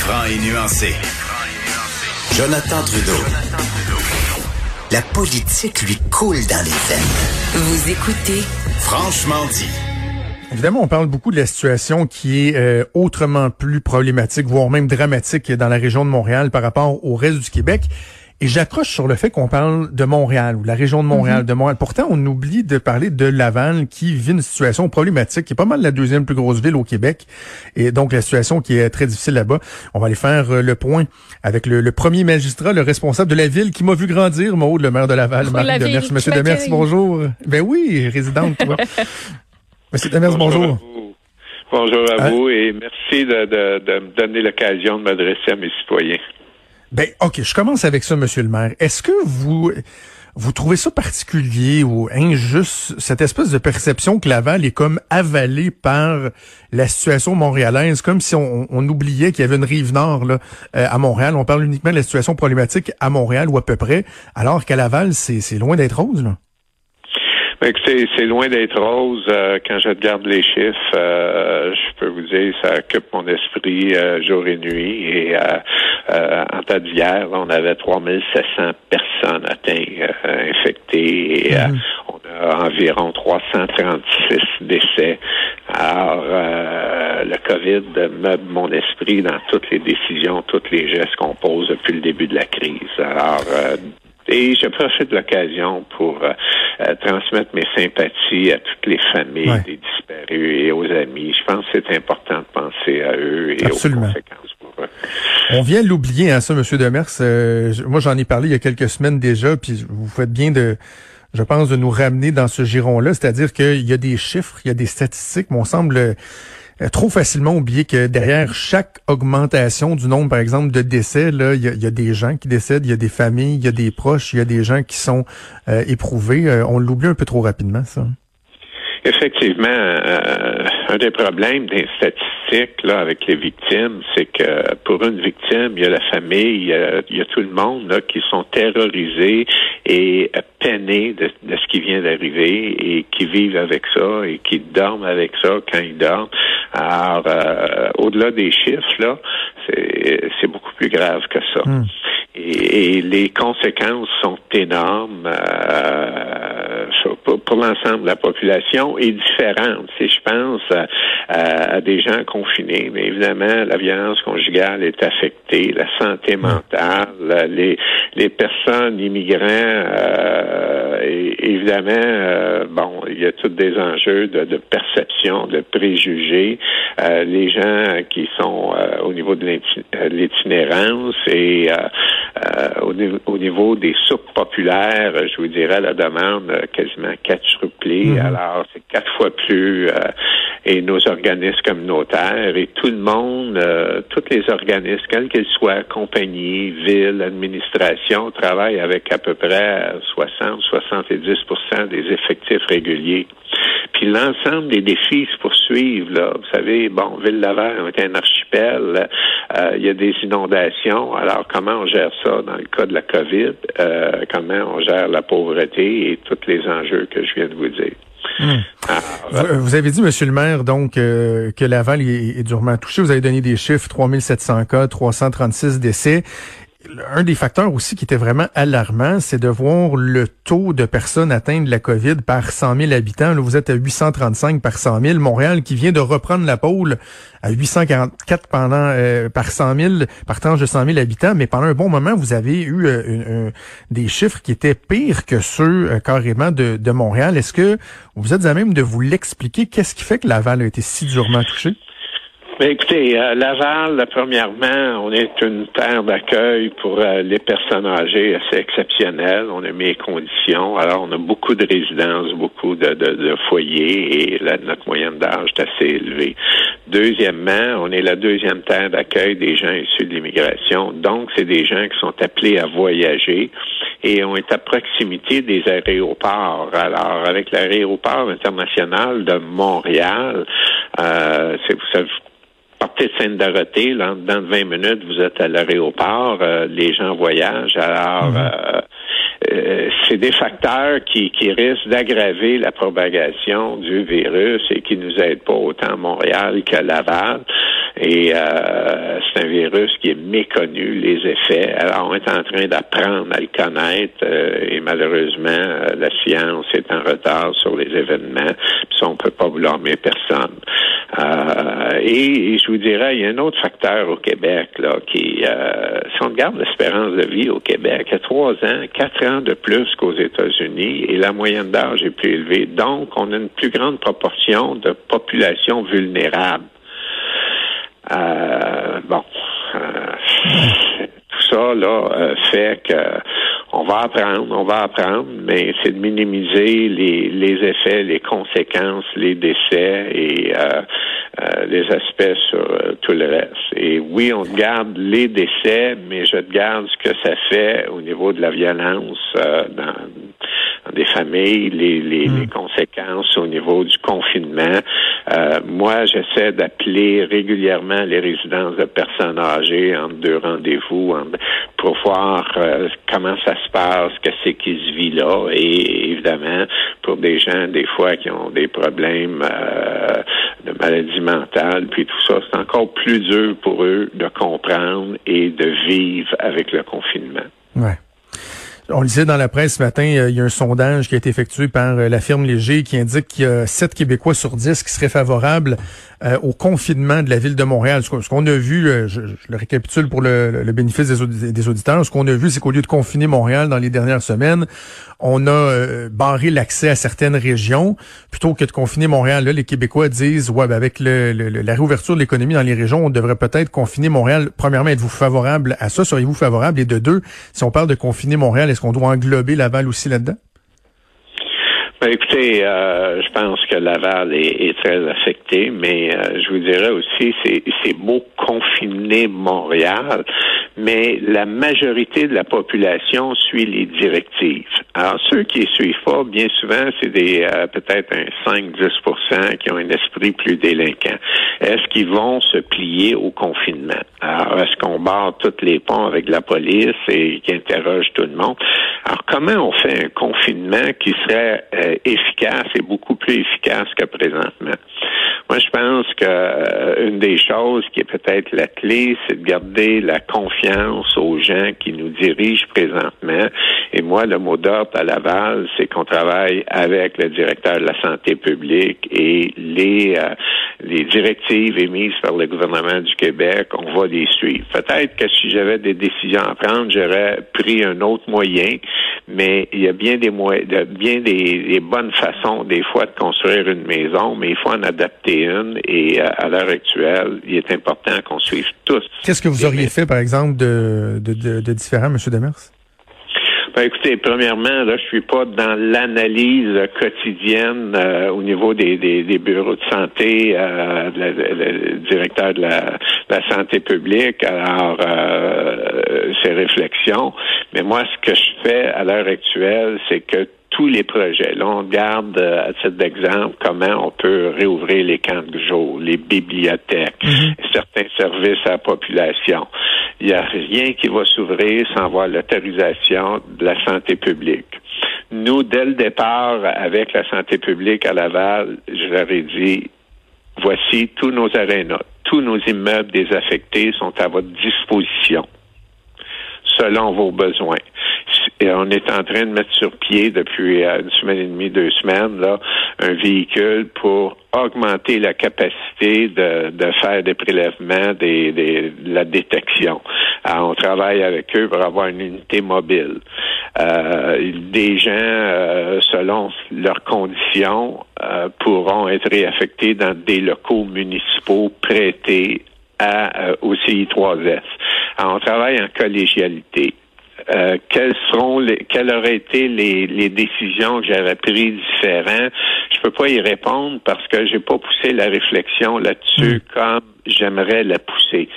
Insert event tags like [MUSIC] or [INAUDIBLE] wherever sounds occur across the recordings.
franc et nuancé. Jonathan Trudeau. La politique lui coule dans les veines. Vous écoutez Franchement dit. Évidemment, on parle beaucoup de la situation qui est euh, autrement plus problématique, voire même dramatique dans la région de Montréal par rapport au reste du Québec. Et j'accroche sur le fait qu'on parle de Montréal ou la région de Montréal, de Montréal. Pourtant, on oublie de parler de Laval qui vit une situation problématique, qui est pas mal la deuxième plus grosse ville au Québec. Et donc, la situation qui est très difficile là-bas. On va aller faire euh, le point avec le, premier magistrat, le responsable de la ville qui m'a vu grandir, Maude, le maire de Laval, Oh, Marie la Demers. Monsieur. Demers, bonjour. Ben oui, résidente, toi. [LAUGHS] Monsieur Demers, bonjour. à vous. Bonjour à Hein? vous et merci de, de- de me donner l'occasion de m'adresser à mes citoyens. Ben, OK, je commence avec ça, Monsieur le maire. Est-ce que vous vous trouvez ça particulier ou injuste, cette espèce de perception que Laval est comme avalée par la situation montréalaise, comme si on, oubliait qu'il y avait une rive nord là, euh, à Montréal? On parle uniquement de la situation problématique à Montréal ou à peu près, alors qu'à Laval, c'est loin d'être rose. Là. C'est loin d'être rose. euh, quand je regarde les chiffres, euh, je peux vous dire, ça occupe mon esprit euh, jour et nuit. Et euh, euh, en date d'hier, on avait 3700 personnes atteintes, euh, infectées. Et euh, on a environ 336 décès. Alors, euh, le COVID meuble mon esprit dans toutes les décisions, tous les gestes qu'on pose depuis le début de la crise. Alors, euh, et je profite de l'occasion pour euh, euh, transmettre mes sympathies à toutes les familles Ouais. des disparus et aux amis. Je pense que c'est important de penser à eux et Absolument. aux conséquences pour eux. On vient l'oublier, hein, ça, Monsieur Demers. Euh, moi, j'en ai parlé il y a quelques semaines déjà, puis vous faites bien de, je pense, de nous ramener dans ce giron-là. C'est-à-dire qu'il y a des chiffres, il y a des statistiques, mais on semble trop facilement oublier que derrière chaque augmentation du nombre, par exemple, de décès, là, il y a, il y a des gens qui décèdent, il y a des familles, il y a des proches, il y a des gens qui sont euh, éprouvés. Euh, on l'oublie un peu trop rapidement, ça. Effectivement, euh, un des problèmes des statistiques là avec les victimes, c'est que pour une victime, il y a la famille, il y a, il y a tout le monde là, qui sont terrorisés et euh, peinés de, ce qui vient d'arriver et qui vivent avec ça et qui dorment avec ça quand ils dorment. Alors, euh, au-delà des chiffres, là, c'est c'est beaucoup plus grave que ça. Hmm. Et, et les conséquences sont énormes euh, pour, pour l'ensemble de la population et différentes. Si je pense à, à- à des gens confinés, mais évidemment, la violence conjugale est affectée, la santé mentale, les, les personnes immigrants, euh, et, évidemment, euh, bon, il y a tous des enjeux de, de perception, de préjugés, euh, les gens qui sont euh, au niveau de euh, l'itinérance et euh, euh, au, niveau, au niveau des soupes populaires, euh, je vous dirais la demande euh, quasiment quadruplée. Mhm. Alors, c'est quatre fois plus euh, et nos organismes communautaires et tout le monde, euh, tous les organismes, quels qu'ils soient, compagnies, villes, administrations, travaillent avec à peu près 60-70% des effectifs réguliers. Puis l'ensemble des défis se poursuivent. Là. Vous savez, bon, Ville-Laval est un archipel. euh, il y a des inondations. Alors, comment on gère ça dans le cas de la COVID? Euh, comment on gère la pauvreté et tous les enjeux que je viens de vous dire? Vous avez dit, Monsieur le maire, donc euh, que Laval est, est durement touché. Vous avez donné des chiffres 3700 cas, 336 décès. Un des facteurs aussi qui était vraiment alarmant, c'est de voir le taux de personnes atteintes de la COVID par 100 000 habitants. Là, vous êtes à 835 par 100 000. Montréal qui vient de reprendre la pôle à 844 pendant euh, par 100 000, par tranche de 100 000 habitants. Mais pendant un bon moment, vous avez eu euh, des chiffres qui étaient pires que ceux euh, carrément de, de Montréal. Est-ce que vous êtes à même de vous l'expliquer? Qu'est-ce qui fait que Laval a été si durement touché? Ben, écoutez, euh, Laval, premièrement, on est une terre d'accueil pour euh, les personnes âgées assez exceptionnelles. On a mis les conditions. Alors, on a beaucoup de résidences, beaucoup de, de, de foyers et la, notre moyenne d'âge est assez élevée. Deuxièmement, on est la deuxième terre d'accueil des gens issus de l'immigration. Donc, c'est des gens qui sont appelés à voyager et on est à proximité des aéroports. Alors, avec l'aéroport international de Montréal, euh, c'est, vous savez, partez de Sainte-Dorothée, là, dans 20 minutes, vous êtes à l'aéroport, euh, les gens voyagent. Alors, euh, euh, c'est des facteurs qui, qui risquent d'aggraver la propagation du virus et qui nous aident pas autant à Montréal qu'à Laval. Et euh, c'est un virus qui est méconnu, les effets. Alors, on est en train d'apprendre à le connaître euh, et malheureusement, la science est en retard sur les événements. Puis ça, on peut pas blâmer personne. Et, je vous dirais, il y a un autre facteur au Québec là qui, si on regarde l'espérance de vie au Québec, a trois ans, quatre ans de plus qu'aux États-Unis et la moyenne d'âge est plus élevée. Donc, on a une plus grande proportion de population vulnérable. Euh, bon, euh, tout ça là euh, fait que on va apprendre, on va apprendre, mais c'est de minimiser les, les effets, les conséquences, les décès et les aspects sur tout le reste. Et oui, on garde les décès, mais je garde ce que ça fait au niveau de la violence dans des familles, les, les, hmm. conséquences au niveau du confinement. Euh, moi, j'essaie d'appeler régulièrement les résidences de personnes âgées entre deux rendez-vous pour voir euh, comment ça se passe, que c'est qui se vit là. Et évidemment, pour des gens, des fois, qui ont des problèmes euh, de maladie mentale, puis tout ça, c'est encore plus dur pour eux de comprendre et de vivre avec le confinement. Ouais. On le disait dans la presse ce matin, il y a un sondage qui a été effectué par euh, la firme Léger qui indique qu'il y a 7 Québécois sur 10 qui seraient favorables euh, au confinement de la ville de Montréal. Ce qu'on a vu, euh, je, le récapitule pour le, bénéfice des, auditeurs, ce qu'on a vu, c'est qu'au lieu de confiner Montréal dans les dernières semaines, on a barré l'accès à certaines régions. Plutôt que de confiner Montréal, là, les Québécois disent, ouais, ben avec la réouverture de l'économie dans les régions, on devrait peut-être confiner Montréal. Premièrement, êtes-vous favorable à ça? Seriez-vous favorable? Et de deux, si on parle de confiner Montréal, est-ce qu'on doit englober Laval aussi là-dedans? Ben, écoutez, euh, je pense que Laval est, très affecté, mais euh, je vous dirais aussi, c'est beau confiner Montréal, mais la majorité de la population suit les directives. Alors, ceux qui ne suivent pas, bien souvent, c'est des euh, peut-être un 5-10% qui ont un esprit plus délinquant. Est-ce qu'ils vont se plier au confinement? Alors, est-ce qu'on barre tous les ponts avec la police et qui interroge tout le monde? Alors, comment on fait un confinement qui serait euh, efficace et beaucoup plus efficace que présentement? Moi, je pense que euh, une des choses qui est peut-être la clé, c'est de garder la confiance aux gens qui nous dirigent présentement. Et moi, le mot d'ordre à Laval, c'est qu'on travaille avec le directeur de la santé publique et les euh, les directives émises par le gouvernement du Québec, on va les suivre. Peut-être que si j'avais des décisions à prendre, j'aurais pris un autre moyen, mais il y a bien des moyens, bien des, bonnes façons des fois de construire une maison, mais il faut en adapter une. Et euh, à, l'heure actuelle, il est important qu'on suive tous. Qu'est-ce que vous auriez fait, par exemple, de, de, de différent, M. Demers? Ben, écoutez, premièrement, là, je suis pas dans l'analyse quotidienne euh, au niveau des, des, bureaux de santé, euh, le, directeur de la, la, santé publique, alors euh, ces réflexions. Mais moi, ce que je fais à l'heure actuelle, c'est que tous les projets. Là, on regarde, euh, à titre d'exemple, comment on peut réouvrir les camps de jour, les bibliothèques, mhm. certains services à la population. Il n'y a rien qui va s'ouvrir sans avoir l'autorisation de la santé publique. Nous, dès le départ, avec la santé publique à Laval, je leur ai dit, voici tous nos arénas, tous nos immeubles désaffectés sont à votre disposition selon vos besoins. Et on est en train de mettre sur pied depuis euh, une semaine et demie, deux semaines, là, un véhicule pour augmenter la capacité de, de faire des prélèvements, des, des, de la détection. Alors, on travaille avec eux pour avoir une unité mobile. Euh, des gens, euh, selon leurs conditions, euh, pourront être réaffectés dans des locaux municipaux prêtés à, au CI3S. Alors, on travaille en collégialité. Euh, quelles seront les, quelles auraient été les, les décisions que j'avais prises différentes. Je peux pas y répondre parce que j'ai pas poussé la réflexion là-dessus hmm. comme j'aimerais la pousser.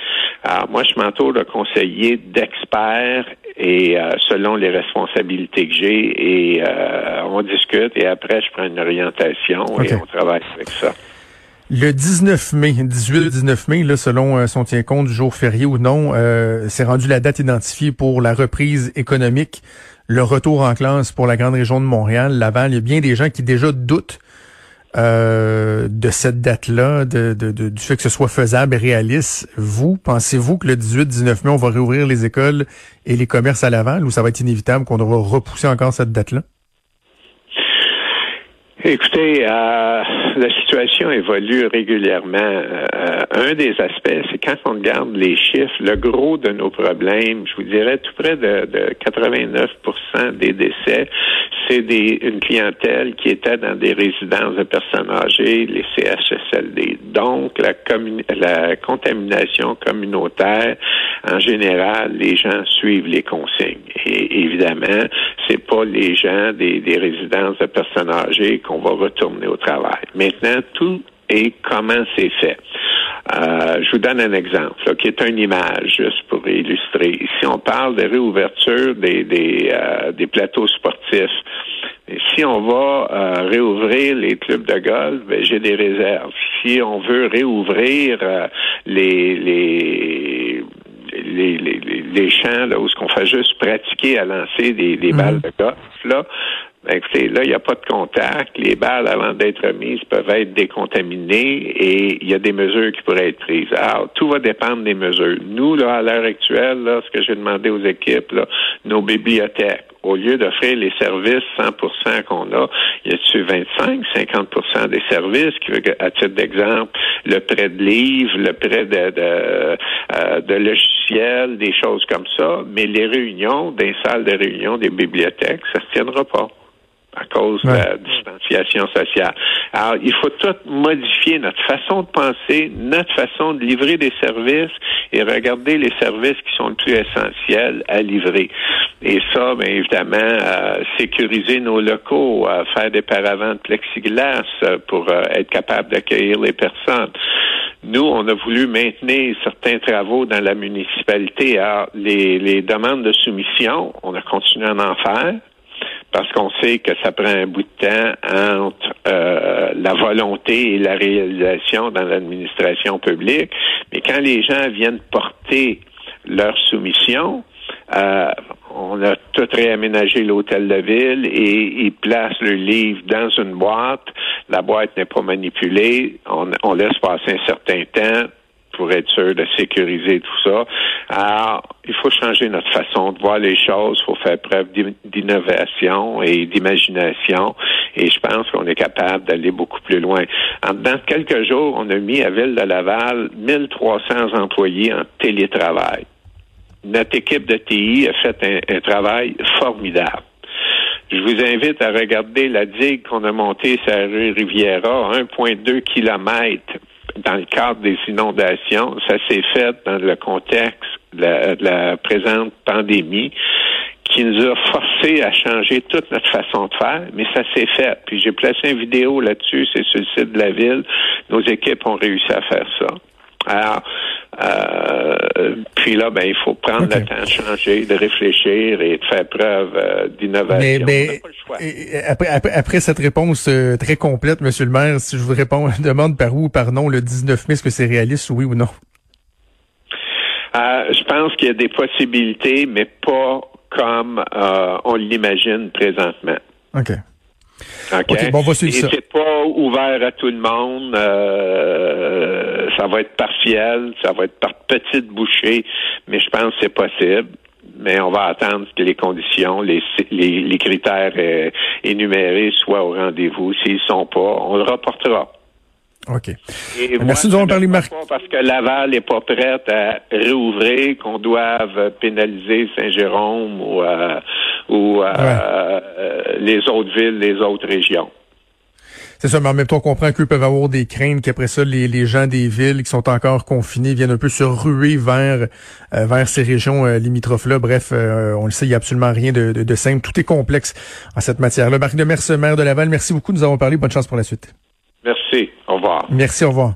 Alors moi, je m'entoure de conseillers, d'experts et euh, selon les responsabilités que j'ai et euh, on discute et après je prends une orientation et on travaille avec ça. Le 19 mai, 18-19 mai, là, selon euh, son tient compte du jour férié ou non, euh, c'est rendu la date identifiée pour la reprise économique, le retour en classe pour la grande région de Montréal, Laval. Il y a bien des gens qui déjà doutent euh, de cette date-là, de, du fait que ce soit faisable et réaliste. Vous, pensez-vous que le 18-19 mai, on va réouvrir les écoles et les commerces à Laval ou ça va être inévitable qu'on devra repousser encore cette date-là? Écoutez, euh, la situation évolue régulièrement. Euh, un des aspects, c'est quand on regarde les chiffres, le gros de nos problèmes, je vous dirais tout près de, de 89% des décès, c'est des, une clientèle qui était dans des résidences de personnes âgées, les CHSLD. Donc, la, la contamination communautaire, en général, les gens suivent les consignes. Et évidemment, c'est pas les gens des, des résidences de personnes âgées qu'on va retourner au travail. Maintenant, tout est comment c'est fait. Euh, je vous donne un exemple, qui est une image, juste pour illustrer. Si on parle de réouverture des, des, euh, des plateaux sportifs, si on va euh, réouvrir les clubs de golf, ben, j'ai des réserves. Si on veut réouvrir les, les les, les, les, champs là, où ce qu'on fait juste pratiquer à lancer des, des mhm. balles de golf, là, ben, écoutez, là, il n'y a pas de contact. Les balles, avant d'être mises, peuvent être décontaminées et il y a des mesures qui pourraient être prises. Alors, tout va dépendre des mesures. Nous, là, à l'heure actuelle, là, ce que j'ai demandé aux équipes, là, nos bibliothèques, au lieu d'offrir les services 100% qu'on a, il y a dessus 25, 50% des services, qui veut à titre d'exemple, le prêt de livres, le prêt de, de, euh, de logiciels, des choses comme ça, mais les réunions, des salles de réunion, des bibliothèques, ça ne se tiendra pas à cause de la distanciation sociale. Alors, il faut tout modifier notre façon de penser, notre façon de livrer des services et regarder les services qui sont les plus essentiels à livrer. Et ça, bien évidemment, euh, sécuriser nos locaux, euh, faire des paravents de plexiglas euh, pour être capable d'accueillir les personnes. Nous, on a voulu maintenir certains travaux dans la municipalité. Alors, les, les demandes de soumission, on a continué à en faire parce qu'on sait que ça prend un bout de temps entre euh, la volonté et la réalisation dans l'administration publique. Mais quand les gens viennent porter leur soumission, euh, on a tout réaménagé l'hôtel de ville et ils placent le livre dans une boîte. La boîte n'est pas manipulée. On, laisse passer un certain temps pour être sûr de sécuriser tout ça. Alors, il faut changer notre façon de voir les choses, il faut faire preuve d'innovation et d'imagination, et je pense qu'on est capable d'aller beaucoup plus loin. En, quelques jours, on a mis à Ville de Laval 1300 employés en télétravail. Notre équipe de TI a fait un, travail formidable. Je vous invite à regarder la digue qu'on a montée sur la rue Riviera, 1,2 kilomètres dans le cadre des inondations. Ça s'est fait dans le contexte de la, présente pandémie qui nous a forcé à changer toute notre façon de faire, mais ça s'est fait. Puis j'ai placé une vidéo là-dessus, c'est sur le site de la ville. Nos équipes ont réussi à faire ça. Alors, euh, puis là, ben, il faut prendre le temps de changer, de réfléchir et de faire preuve euh, d'innovation. Mais, après, après, cette réponse euh, très complète, Monsieur le maire, si je vous réponds, [LAUGHS] demande par où ou par non le 19 mai, est-ce que c'est réaliste, oui ou non? je pense qu'il y a des possibilités, mais pas comme on l'imagine présentement. OK. OK? bon, on va Et c'est pas ouvert à tout le monde. Euh, ça va être partiel, ça va être par petites bouchées, mais je pense que c'est possible. Mais on va attendre que les conditions, les, les, critères euh, énumérés soient au rendez-vous. S'ils sont pas, on le reportera. OK. Merci de nous Marc. Parce que Laval n'est pas prête à réouvrir, qu'on doive pénaliser Saint-Jérôme ou, euh, ou euh, les autres villes, les autres régions. C'est ça, mais en même temps, on comprend qu'ils peuvent avoir des craintes qu'après ça, les, les, gens des villes qui sont encore confinés viennent un peu se ruer vers euh, vers ces régions limitrophes-là. Bref, on le sait, il n'y a absolument rien de, de, simple. Tout est complexe en cette matière-là. Marc de Merce, maire de Laval, merci beaucoup. Nous avons parlé. Bonne chance pour la suite. Merci. Au revoir. Merci. Au revoir.